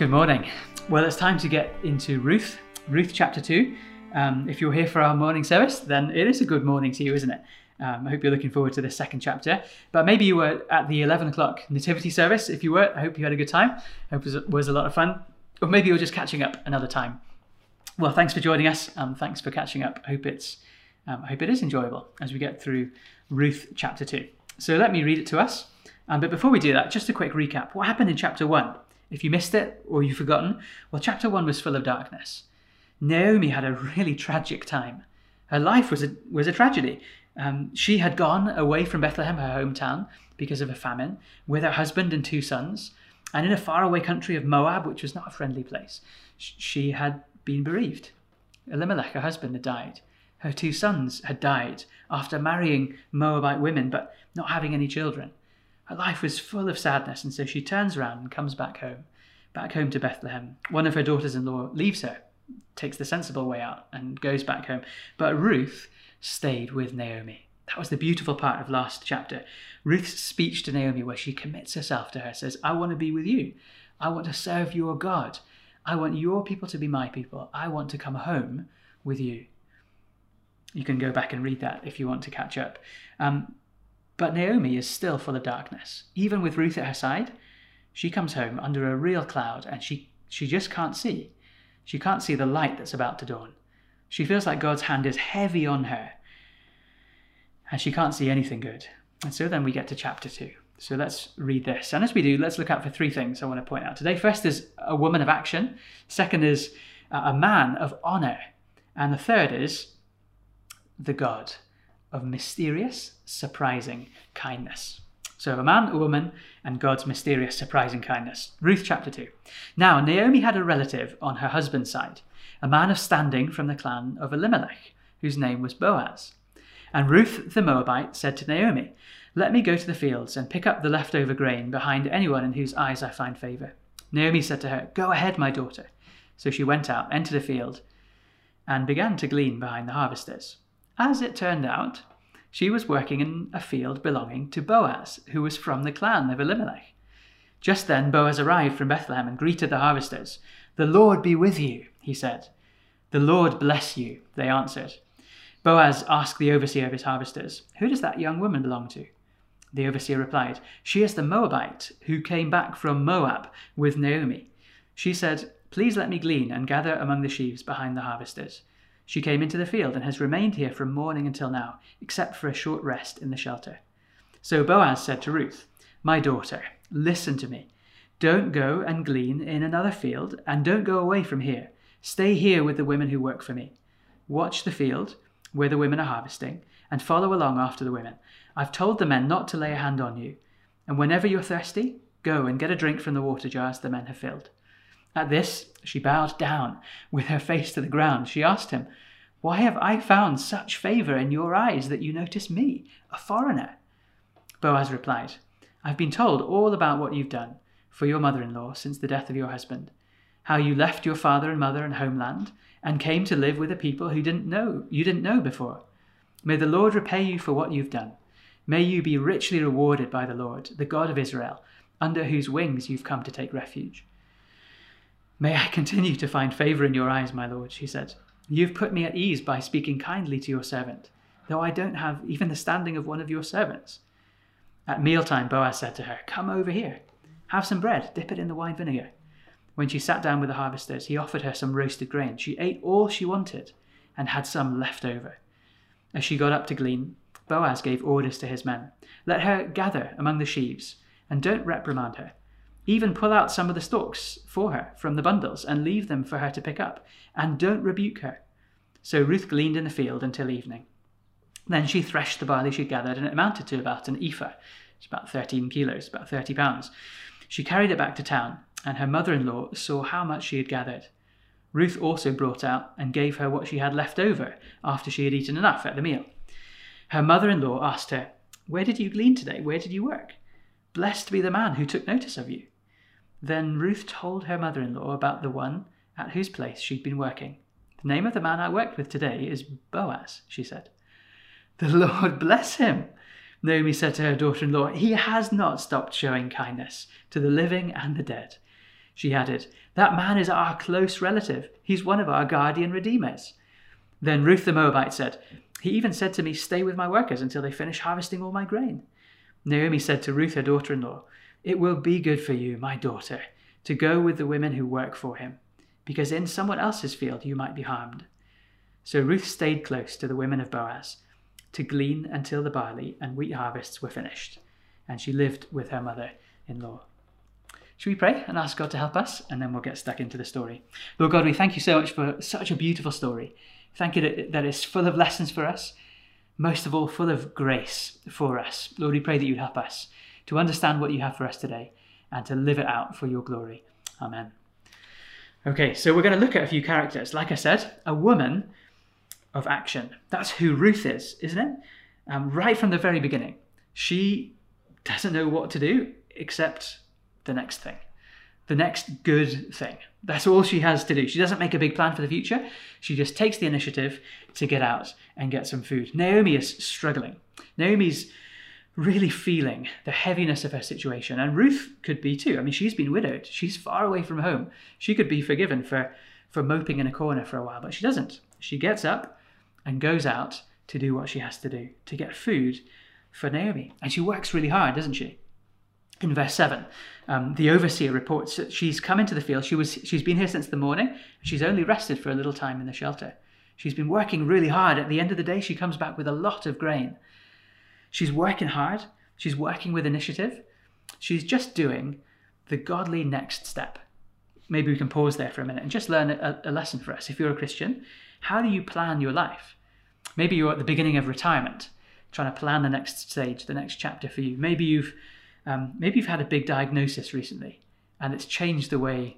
Good morning. Well, it's time to get into Ruth, Ruth chapter 2. Um, if you're here for our morning service, then it is a good morning to you, isn't it? Um, I hope you're looking forward to this second chapter. But maybe you were at the 11 o'clock nativity service. If you were, I hope you had a good time. I hope it was, a lot of fun. Or maybe you're just catching up another time. Well, thanks for joining us. Um, thanks for catching up. I hope it's, um, I hope it is enjoyable as we get through Ruth chapter 2. So let me read it to us. Um, but before we do that, just a quick recap. What happened in chapter 1? If you missed it or you've forgotten, well, chapter 1 was full of darkness. Naomi had a really tragic time. Her life was a, was a tragedy. Um, she had gone away from Bethlehem, her hometown, because of a famine, with her husband and two sons. And in a faraway country of Moab, which was not a friendly place, she had been bereaved. Elimelech, her husband, had died. Her two sons had died after marrying Moabite women but not having any children. Her life was full of sadness, and so she turns around and comes back home, back home to Bethlehem. One of her daughters in law leaves her, takes the sensible way out, and goes back home. But Ruth stayed with Naomi. That was the beautiful part of last chapter. Ruth's speech to Naomi, where she commits herself to her, says, I want to be with you. I want to serve your God. I want your people to be my people. I want to come home with you. You can go back and read that if you want to catch up. Um, but Naomi is still full of darkness. Even with Ruth at her side, she comes home under a real cloud and she, she just can't see. She can't see the light that's about to dawn. She feels like God's hand is heavy on her and she can't see anything good. And so then we get to chapter 2. So let's read this. And as we do, let's look out for three things I want to point out today. First is a woman of action, second is a man of honor, and the third is the God of mysterious, surprising kindness. So, a man, a woman, and God's mysterious, surprising kindness. Ruth chapter 2. Now, Naomi had a relative on her husband's side, a man of standing from the clan of Elimelech, whose name was Boaz. And Ruth the Moabite said to Naomi, Let me go to the fields and pick up the leftover grain behind anyone in whose eyes I find favour. Naomi said to her, Go ahead, my daughter. So she went out, entered a field, and began to glean behind the harvesters. As it turned out, she was working in a field belonging to Boaz, who was from the clan of Elimelech. Just then Boaz arrived from Bethlehem and greeted the harvesters. The Lord be with you, he said. The Lord bless you, they answered. Boaz asked the overseer of his harvesters, Who does that young woman belong to? The overseer replied, She is the Moabite who came back from Moab with Naomi. She said, Please let me glean and gather among the sheaves behind the harvesters. She came into the field and has remained here from morning until now, except for a short rest in the shelter. So Boaz said to Ruth, My daughter, listen to me. Don't go and glean in another field, and don't go away from here. Stay here with the women who work for me. Watch the field where the women are harvesting, and follow along after the women. I've told the men not to lay a hand on you. And whenever you're thirsty, go and get a drink from the water jars the men have filled. At this, she bowed down with her face to the ground. She asked him, Why have I found such favour in your eyes that you notice me, a foreigner? Boaz replied, I've been told all about what you've done for your mother in law since the death of your husband, how you left your father and mother and homeland and came to live with a people who didn't know you didn't know before. May the Lord repay you for what you've done. May you be richly rewarded by the Lord, the God of Israel, under whose wings you've come to take refuge. May I continue to find favour in your eyes, my lord, she said. You've put me at ease by speaking kindly to your servant, though I don't have even the standing of one of your servants. At mealtime, Boaz said to her, Come over here. Have some bread, dip it in the wine vinegar. When she sat down with the harvesters, he offered her some roasted grain. She ate all she wanted and had some left over. As she got up to glean, Boaz gave orders to his men Let her gather among the sheaves, and don't reprimand her. Even pull out some of the stalks for her from the bundles and leave them for her to pick up, and don't rebuke her. So Ruth gleaned in the field until evening. Then she threshed the barley she gathered, and it amounted to about an ephah. It's about 13 kilos, about 30 pounds. She carried it back to town, and her mother in law saw how much she had gathered. Ruth also brought out and gave her what she had left over after she had eaten enough at the meal. Her mother in law asked her, Where did you glean today? Where did you work? Blessed be the man who took notice of you. Then Ruth told her mother in law about the one at whose place she'd been working. The name of the man I worked with today is Boaz, she said. The Lord bless him, Naomi said to her daughter in law. He has not stopped showing kindness to the living and the dead. she added. That man is our close relative. He's one of our guardian redeemers. Then Ruth the Moabite said, He even said to me, Stay with my workers until they finish harvesting all my grain. Naomi said to Ruth, her daughter in law, It will be good for you, my daughter, to go with the women who work for him, because in someone else's field you might be harmed. So Ruth stayed close to the women of Boaz to glean until the barley and wheat harvests were finished, and she lived with her mother in law. Should we pray and ask God to help us? And then we'll get stuck into the story. Lord God, we thank you so much for such a beautiful story. Thank you that it's full of lessons for us, most of all, full of grace for us. Lord, we pray that you'd help us to understand what you have for us today and to live it out for your glory. Amen. Okay, so we're going to look at a few characters. Like I said, a woman of action. That's who Ruth is, isn't it? Um, right from the very beginning, she doesn't know what to do except the next thing, the next good thing. That's all she has to do. She doesn't make a big plan for the future. She just takes the initiative to get out and get some food. Naomi is struggling. Naomi's really feeling the heaviness of her situation. And Ruth could be too. I mean, she's been widowed. She's far away from home. She could be forgiven for, for moping in a corner for a while, but she doesn't. She gets up and goes out to do what she has to do, to get food for Naomi. And she works really hard, doesn't she? In verse 7, um, the overseer reports that she's come into the field. She was, she's been here since the morning. She's only rested for a little time in the shelter. She's been working really hard. At the end of the day, she comes back with a lot of grain. She's working hard. She's working with initiative. She's just doing the godly next step. Maybe we can pause there for a minute and just learn a, a lesson for us. If you're a Christian, how do you plan your life? Maybe you're at the beginning of retirement, trying to plan the next stage, the next chapter for you. Maybe you've um, maybe you've had a big diagnosis recently, and it's changed the way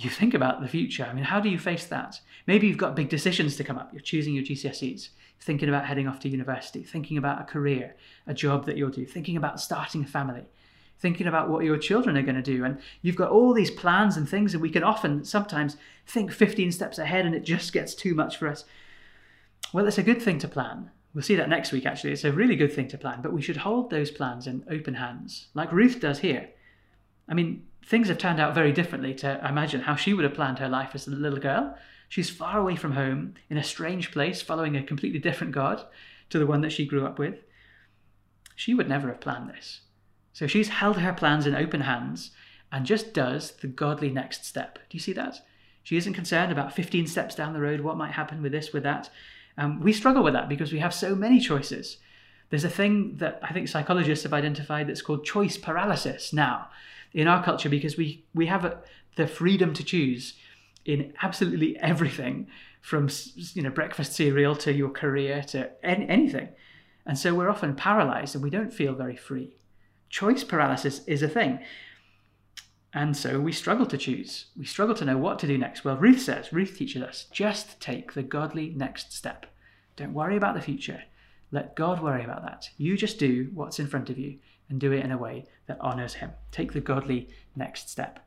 you think about the future. I mean, how do you face that? Maybe you've got big decisions to come up. You're choosing your GCSEs, thinking about heading off to university, thinking about a career, a job that you'll do, thinking about starting a family, thinking about what your children are going to do. And you've got all these plans and things, and we can often sometimes think 15 steps ahead and it just gets too much for us. Well, it's a good thing to plan. We'll see that next week, actually. It's a really good thing to plan, but we should hold those plans in open hands, like Ruth does here. I mean, things have turned out very differently to imagine how she would have planned her life as a little girl. She's far away from home, in a strange place, following a completely different God to the one that she grew up with. She would never have planned this. So she's held her plans in open hands and just does the godly next step. Do you see that? She isn't concerned about 15 steps down the road, what might happen with this, with that. Um, we struggle with that because we have so many choices. There's a thing that I think psychologists have identified that's called choice paralysis now in our culture because we, we have a, the freedom to choose in absolutely everything from you know breakfast cereal to your career to any, anything. And so we're often paralyzed and we don't feel very free choice paralysis is a thing. And so we struggle to choose. We struggle to know what to do next. Well, Ruth says, Ruth teaches us, just take the godly next step. Don't worry about the future. Let God worry about that. You just do what's in front of you and do it in a way that honors Him. Take the godly next step.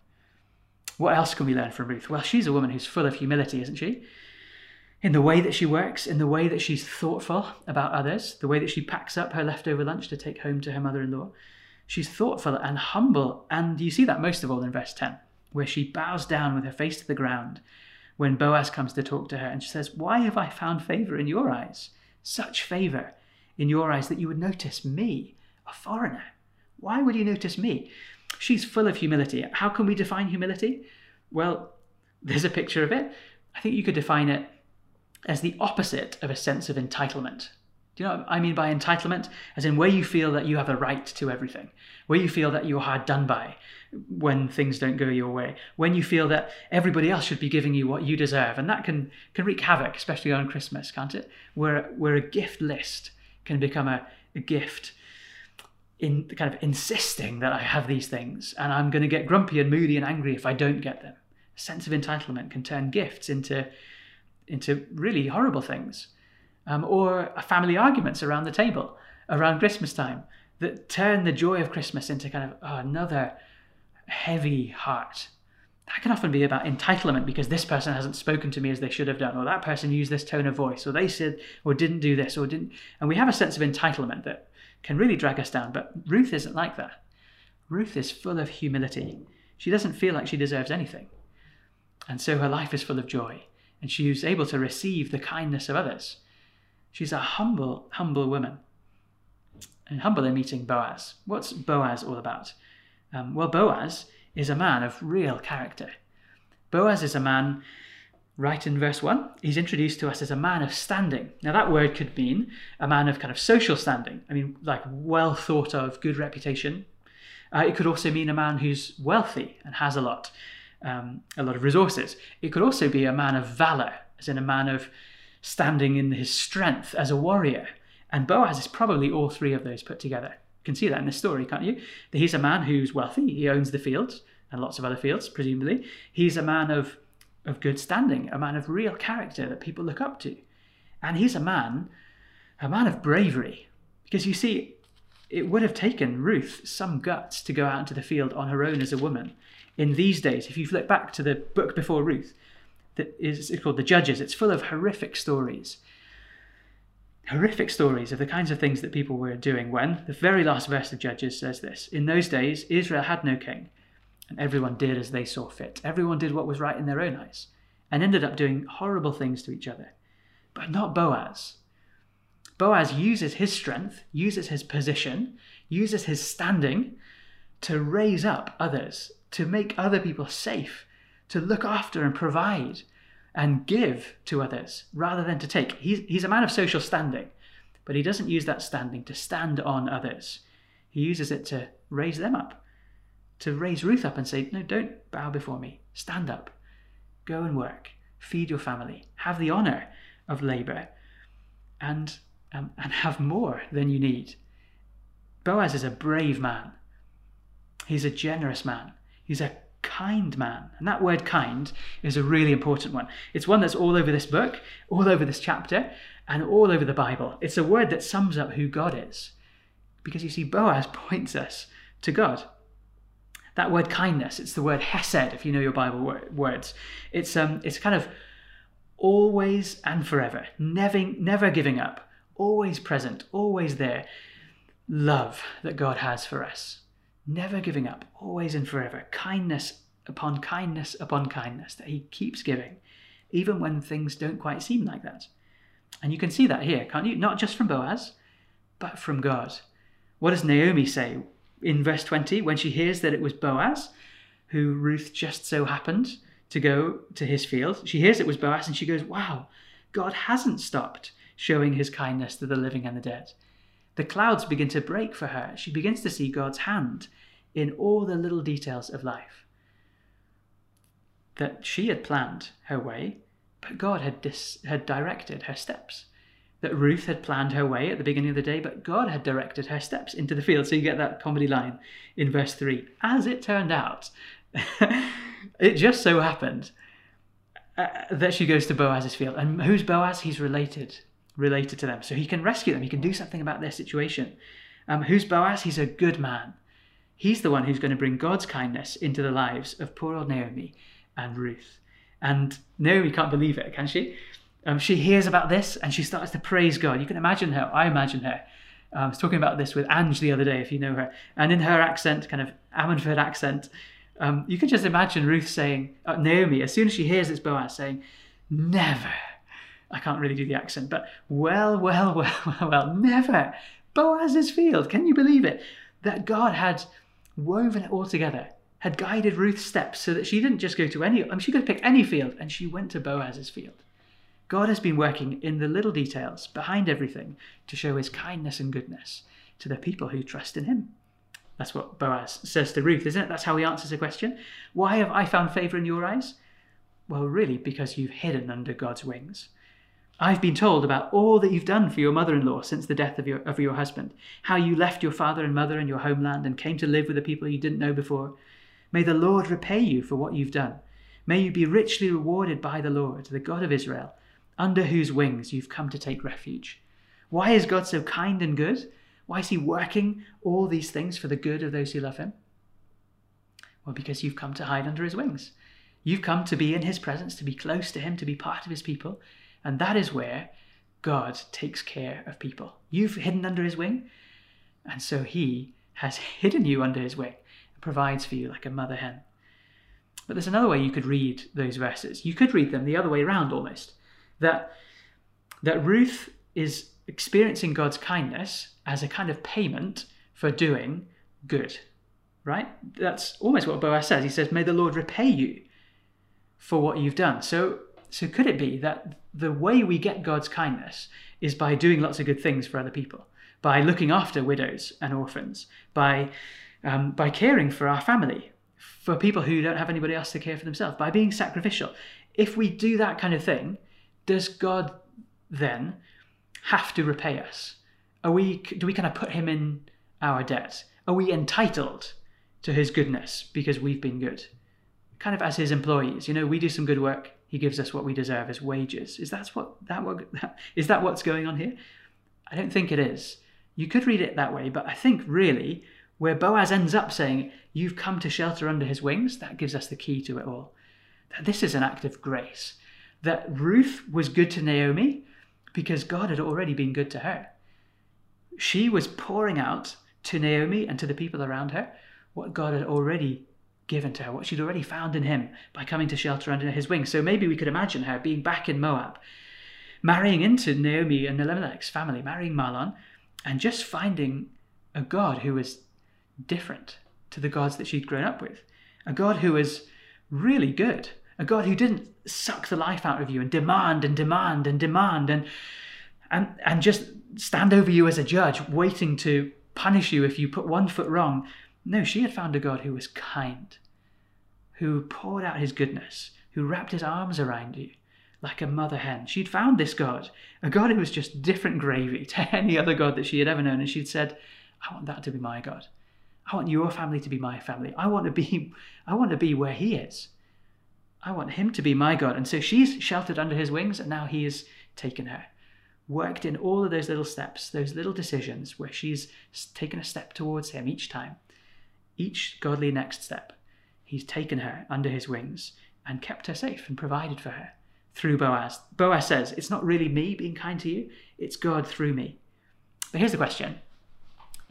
What else can we learn from Ruth? Well, she's a woman who's full of humility, isn't she? In the way that she works, in the way that she's thoughtful about others, the way that she packs up her leftover lunch to take home to her mother in law. She's thoughtful and humble, and you see that most of all in verse 10, where she bows down with her face to the ground when Boaz comes to talk to her, and she says, Why have I found favor in your eyes? Such favor in your eyes that you would notice me, a foreigner. Why would you notice me? She's full of humility. How can we define humility? Well, there's a picture of it. I think you could define it as the opposite of a sense of entitlement. Do you know what I mean by entitlement? As in where you feel that you have a right to everything, where you feel that you're hard done by when things don't go your way, when you feel that everybody else should be giving you what you deserve. And that can, can wreak havoc, especially on Christmas, can't it? Where, where a gift list can become a, a gift in kind of insisting that I have these things and I'm going to get grumpy and moody and angry if I don't get them. A sense of entitlement can turn gifts into, into really horrible things um, or family arguments around the table around Christmas time that turn the joy of Christmas into kind of oh, another heavy heart. That can often be about entitlement because this person hasn't spoken to me as they should have done, or that person used this tone of voice, or they said or didn't do this, or didn't. And we have a sense of entitlement that can really drag us down. But Ruth isn't like that. Ruth is full of humility. She doesn't feel like she deserves anything. And so her life is full of joy, and she is able to receive the kindness of others. She's a humble, humble woman. And humble in meeting Boaz. What's Boaz all about? Um, well, Boaz is a man of real character. Boaz is a man, right in verse 1, he's introduced to us as a man of standing. Now, that word could mean a man of kind of social standing. I mean, like well thought of, good reputation. Uh, it could also mean a man who's wealthy and has a lot, um, a lot of resources. It could also be a man of valor, as in a man of standing in his strength as a warrior. And Boaz is probably all three of those put together. You can see that in this story, can't you? That he's a man who's wealthy, he owns the fields and lots of other fields, presumably. He's a man of, of good standing, a man of real character that people look up to. And he's a man, a man of bravery. Because you see, it would have taken Ruth some guts to go out into the field on her own as a woman. In these days, if you flip back to the book before Ruth, that is it's called The Judges, it's full of horrific stories horrific stories of the kinds of things that people were doing when the very last verse of Judges says this In those days, Israel had no king, and everyone did as they saw fit. Everyone did what was right in their own eyes, and ended up doing horrible things to each other. But not Boaz. Boaz uses his strength, uses his position, uses his standing to raise up others, to make other people safe, to look after and provide and give to others rather than to take. He's, he's a man of social standing, but he doesn't use that standing to stand on others. He uses it to raise them up, to raise Ruth up and say, No, don't bow before me. Stand up. Go and work. Feed your family. Have the honor of labor and, um, and have more than you need. Boaz is a brave man. He's a generous man. He's a kind man. And that word kind is a really important one. It's one that's all over this book, all over this chapter, and all over the Bible. It's a word that sums up who God is. Because you see, Boaz points us to God. That word kindness, it's the word hesed, if you know your Bible words. It's, um, it's kind of always and forever, never, never giving up, always present, always there. Love that God has for us never giving up, always and forever, kindness upon kindness upon kindness that he keeps giving, even when things don't quite seem like that. And you can see that here, can't you? Not just from Boaz, but from God. What does Naomi say in verse 20 when she hears that it was Boaz who Ruth just so happened to go to his field? She hears it was Boaz and she goes, Wow, God hasn't stopped showing his kindness to the living and the dead. The clouds begin to break for her. She begins to see God's hand in all the little details of life. That she had planned her way, but God had, dis- had directed her steps. That Ruth had planned her way at the beginning of the day, but God had directed her steps into the field. So you get that comedy line in verse 3. As it turned out, it just so happened uh, that she goes to Boaz's field. And who's Boaz? He's related related to them. So he can rescue them, he can do something about their situation. Um, who's Boaz? He's a good man. He's the one who's going to bring God's kindness into the lives of poor old Naomi and Ruth. And Naomi can't believe it, can she? Um, she hears about this and she starts to praise God. You can imagine her. I imagine her. Uh, I was talking about this with Ange the other day, if you know her. And in her accent, kind of Ammanford accent, um, you can just imagine Ruth saying, uh, Naomi, as soon as she hears this Boaz saying, Never I can't really do the accent, but well, well, well, well, well, never. Boaz's field, can you believe it? That God had woven it all together, had guided Ruth's steps so that she didn't just go to any, I mean, she could picked any field and she went to Boaz's field. God has been working in the little details behind everything to show his kindness and goodness to the people who trust in him. That's what Boaz says to Ruth, isn't it? That's how he answers the question. Why have I found favor in your eyes? Well, really, because you've hidden under God's wings. I've been told about all that you've done for your mother in law since the death of your, of your husband, how you left your father and mother and your homeland and came to live with the people you didn't know before. May the Lord repay you for what you've done. May you be richly rewarded by the Lord, the God of Israel, under whose wings you've come to take refuge. Why is God so kind and good? Why is He working all these things for the good of those who love Him? Well, because you've come to hide under His wings. You've come to be in His presence, to be close to Him, to be part of His people. And that is where God takes care of people. You've hidden under his wing, and so he has hidden you under his wing and provides for you like a mother hen. But there's another way you could read those verses. You could read them the other way around almost. That that Ruth is experiencing God's kindness as a kind of payment for doing good. Right? That's almost what Boaz says. He says, May the Lord repay you for what you've done. So so could it be that the way we get God's kindness is by doing lots of good things for other people, by looking after widows and orphans, by um, by caring for our family, for people who don't have anybody else to care for themselves, by being sacrificial. If we do that kind of thing, does God then have to repay us? Are we do we kind of put him in our debt? Are we entitled to his goodness because we've been good? Kind of as his employees, you know, we do some good work, he gives us what we deserve as wages. Is that what that what is that what's going on here? I don't think it is. You could read it that way, but I think really where Boaz ends up saying, You've come to shelter under his wings, that gives us the key to it all. That this is an act of grace. That Ruth was good to Naomi because God had already been good to her. She was pouring out to Naomi and to the people around her what God had already given to her, what she'd already found in him by coming to shelter under his wing. So maybe we could imagine her being back in Moab, marrying into Naomi and Elimelech's family, marrying Mahlon, and just finding a God who was different to the gods that she'd grown up with. A God who was really good. A God who didn't suck the life out of you and demand and demand and demand and and and just stand over you as a judge, waiting to punish you if you put one foot wrong. No, she had found a God who was kind, who poured out his goodness, who wrapped his arms around you like a mother hen. She'd found this God, a God who was just different gravy to any other God that she had ever known, and she'd said, I want that to be my God. I want your family to be my family. I want to be I want to be where he is. I want him to be my God. And so she's sheltered under his wings, and now he has taken her. Worked in all of those little steps, those little decisions where she's taken a step towards him each time. Each godly next step. He's taken her under his wings and kept her safe and provided for her through Boaz. Boaz says, It's not really me being kind to you, it's God through me. But here's the question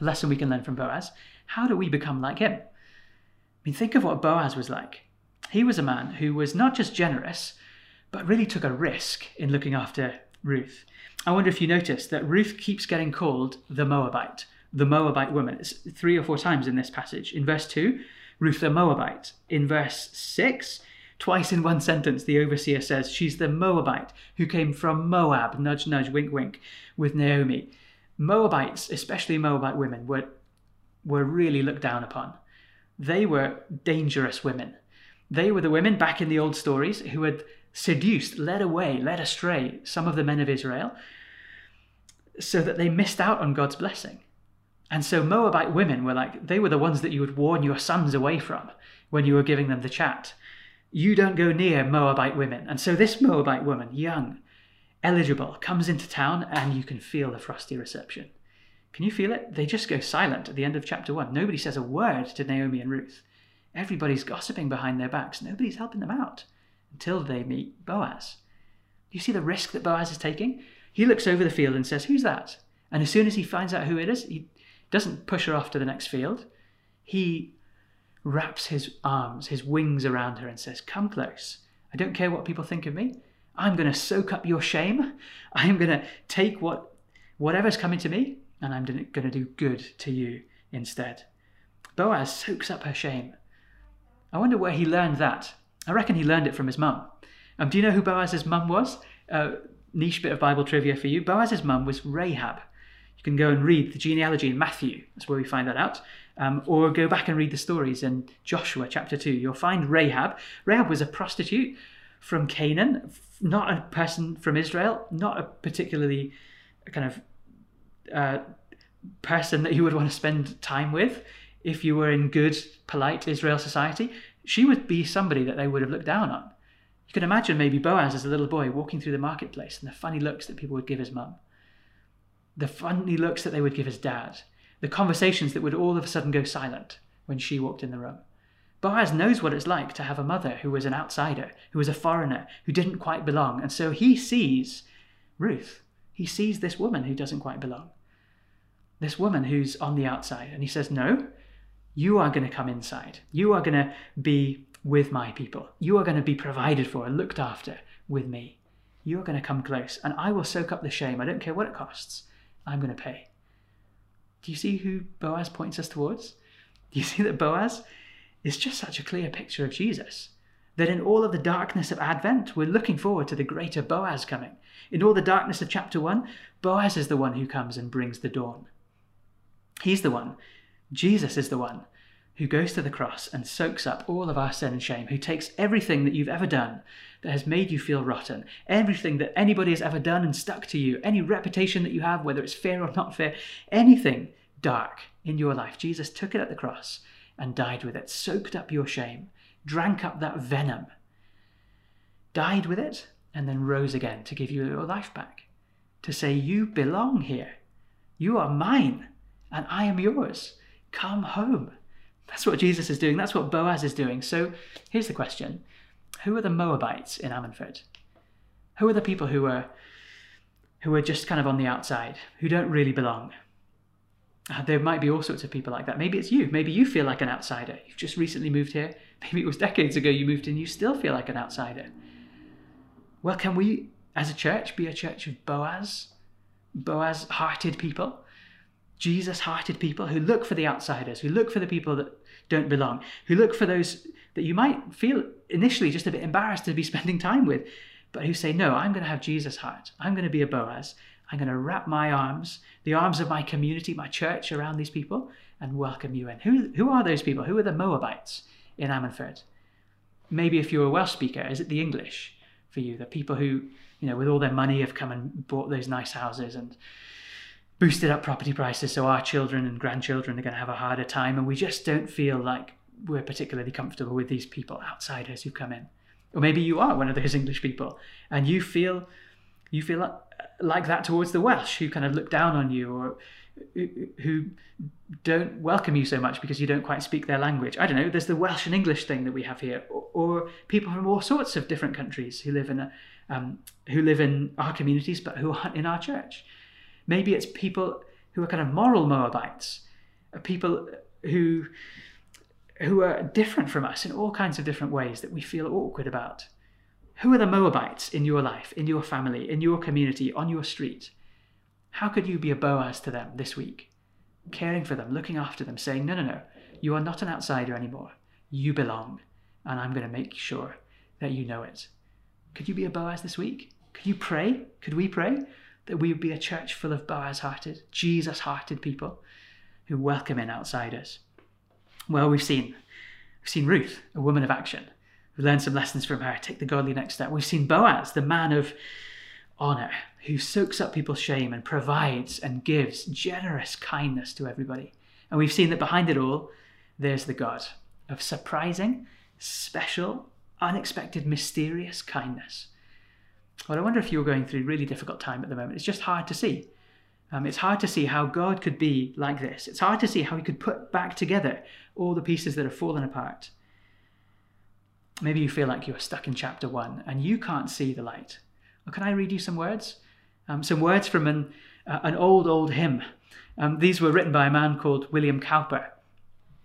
lesson we can learn from Boaz how do we become like him? I mean, think of what Boaz was like. He was a man who was not just generous, but really took a risk in looking after Ruth. I wonder if you noticed that Ruth keeps getting called the Moabite, the Moabite woman. It's three or four times in this passage. In verse 2, Ruth the Moabite. In verse 6, twice in one sentence, the overseer says she's the Moabite who came from Moab, nudge, nudge, wink, wink, with Naomi. Moabites, especially Moabite women, were were really looked down upon. They were dangerous women. They were the women back in the old stories who had seduced, led away, led astray some of the men of Israel so that they missed out on God's blessing. And so Moabite women were like, they were the ones that you would warn your sons away from when you were giving them the chat. You don't go near Moabite women. And so this Moabite woman, young, eligible, comes into town and you can feel the frosty reception. Can you feel it? They just go silent at the end of chapter one. Nobody says a word to Naomi and Ruth. Everybody's gossiping behind their backs. Nobody's helping them out until they meet Boaz. You see the risk that Boaz is taking? He looks over the field and says, Who's that? And as soon as he finds out who it is, he doesn't push her off to the next field. He wraps his arms, his wings around her and says, Come close. I don't care what people think of me. I'm going to soak up your shame. I'm going to take what whatever's coming to me and I'm going to do good to you instead. Boaz soaks up her shame. I wonder where he learned that. I reckon he learned it from his mum. Um, do you know who Boaz's mum was? Uh, niche bit of Bible trivia for you. Boaz's mum was Rahab. You can go and read the genealogy in Matthew. That's where we find that out. Um, or go back and read the stories in Joshua chapter 2. You'll find Rahab. Rahab was a prostitute from Canaan, not a person from Israel, not a particularly kind of uh, person that you would want to spend time with if you were in good, polite Israel society, she would be somebody that they would have looked down on. You can imagine maybe Boaz as a little boy walking through the marketplace and the funny looks that people would give his mum, the funny looks that they would give his dad, the conversations that would all of a sudden go silent when she walked in the room. Boaz knows what it's like to have a mother who was an outsider, who was a foreigner, who didn't quite belong. And so he sees Ruth. He sees this woman who doesn't quite belong this woman who's on the outside. And he says, No, you are going to come inside. You are going to be with my people. You are going to be provided for and looked after with me. You are going to come close, and I will soak up the shame. I don't care what it costs. I'm going to pay. Do you see who Boaz points us towards? Do you see that Boaz is just such a clear picture of Jesus? That in all of the darkness of Advent, we're looking forward to the greater Boaz coming. In all the darkness of chapter 1, Boaz is the one who comes and brings the dawn. He's the one. Jesus is the one who goes to the cross and soaks up all of our sin and shame, who takes everything that you've ever done that has made you feel rotten, everything that anybody has ever done and stuck to you, any reputation that you have, whether it's fair or not fair, anything dark in your life, Jesus took it at the cross and died with it, soaked up your shame, drank up that venom, died with it, and then rose again to give you your life back, to say, You belong here. You are mine, and I am yours. Come home. That's what Jesus is doing. That's what Boaz is doing. So here's the question Who are the Moabites in Ammanford? Who are the people who are, who are just kind of on the outside, who don't really belong? Uh, there might be all sorts of people like that. Maybe it's you. Maybe you feel like an outsider. You've just recently moved here. Maybe it was decades ago you moved in, you still feel like an outsider. Well, can we, as a church, be a church of Boaz? Boaz hearted people? Jesus hearted people who look for the outsiders, who look for the people that don't belong, who look for those that you might feel initially just a bit embarrassed to be spending time with, but who say, No, I'm going to have Jesus' heart. I'm going to be a Boaz. I'm going to wrap my arms, the arms of my community, my church around these people and welcome you in. Who, who are those people? Who are the Moabites in Ammanford? Maybe if you're a Welsh speaker, is it the English for you? The people who, you know, with all their money have come and bought those nice houses and boosted up property prices so our children and grandchildren are going to have a harder time and we just don't feel like we're particularly comfortable with these people outsiders who come in or maybe you are one of those english people and you feel you feel like, that towards the welsh who kind of look down on you or who don't welcome you so much because you don't quite speak their language. I don't know. There's the Welsh and English thing that we have here, or, or people from all sorts of different countries who live in a, um, who live in our communities but who aren't in our church. Maybe it's people who are kind of moral Moabites, uh, people who who are different from us in all kinds of different ways that we feel awkward about. Who are the Moabites in your life, in your family, in your community, on your street? How could you be a Boaz to them this week? Caring for them, looking after them, saying, No, no, no, you are not an outsider anymore. You belong, and I'm going to make sure that you know it. Could you be a Boaz this week? Could you pray? Could we pray that we would be a church full of Boaz hearted, Jesus hearted people who welcome in outsiders. Well, we've seen we've seen Ruth, a woman of action. We've learned some lessons from her, take the godly next step. We've seen Boaz, the man of honor, who soaks up people's shame and provides and gives generous kindness to everybody. And we've seen that behind it all, there's the God of surprising, special, unexpected, mysterious kindness. Well, I wonder if you're going through a really difficult time at the moment. It's just hard to see. Um, it's hard to see how God could be like this. It's hard to see how He could put back together all the pieces that have fallen apart. Maybe you feel like you're stuck in chapter one and you can't see the light. Well, can I read you some words? Um, some words from an, uh, an old, old hymn. Um, these were written by a man called William Cowper.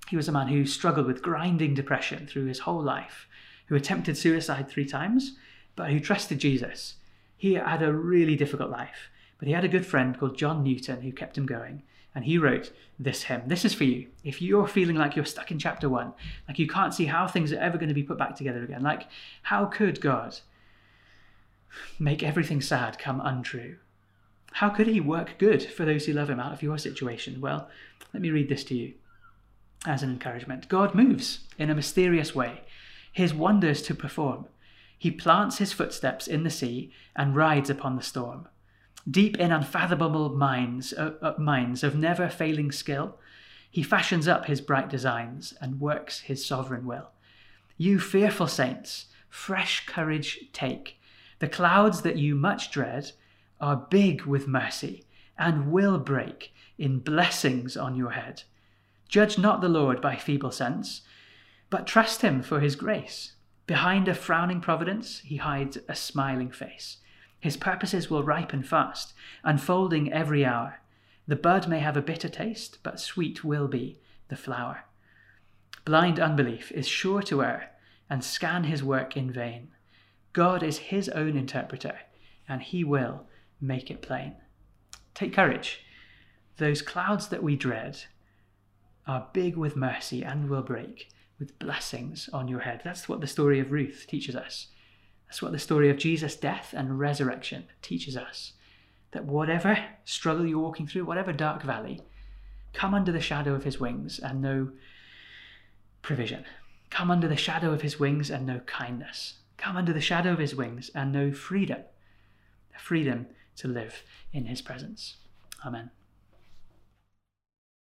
He was a man who struggled with grinding depression through his whole life, who attempted suicide three times, but who trusted Jesus. He had a really difficult life, but he had a good friend called John Newton who kept him going. And he wrote this hymn. This is for you. If you're feeling like you're stuck in chapter one, like you can't see how things are ever going to be put back together again, like how could God make everything sad come untrue? How could he work good for those who love him out of your situation? Well, let me read this to you as an encouragement. God moves in a mysterious way, his wonders to perform. He plants his footsteps in the sea and rides upon the storm. Deep in unfathomable minds, uh, uh, minds of never failing skill, he fashions up his bright designs and works his sovereign will. You fearful saints, fresh courage take. The clouds that you much dread are big with mercy and will break in blessings on your head. Judge not the Lord by feeble sense, but trust him for his grace. Behind a frowning providence, he hides a smiling face. His purposes will ripen fast, unfolding every hour. The bud may have a bitter taste, but sweet will be the flower. Blind unbelief is sure to err, and scan his work in vain. God is his own interpreter, and he will make it plain. Take courage. Those clouds that we dread are big with mercy and will break with blessings on your head. That's what the story of Ruth teaches us. That's what the story of Jesus' death and resurrection teaches us. That whatever struggle you're walking through, whatever dark valley, come under the shadow of his wings and know provision. Come under the shadow of his wings and know kindness. Come under the shadow of his wings and know freedom. The freedom to live in his presence. Amen.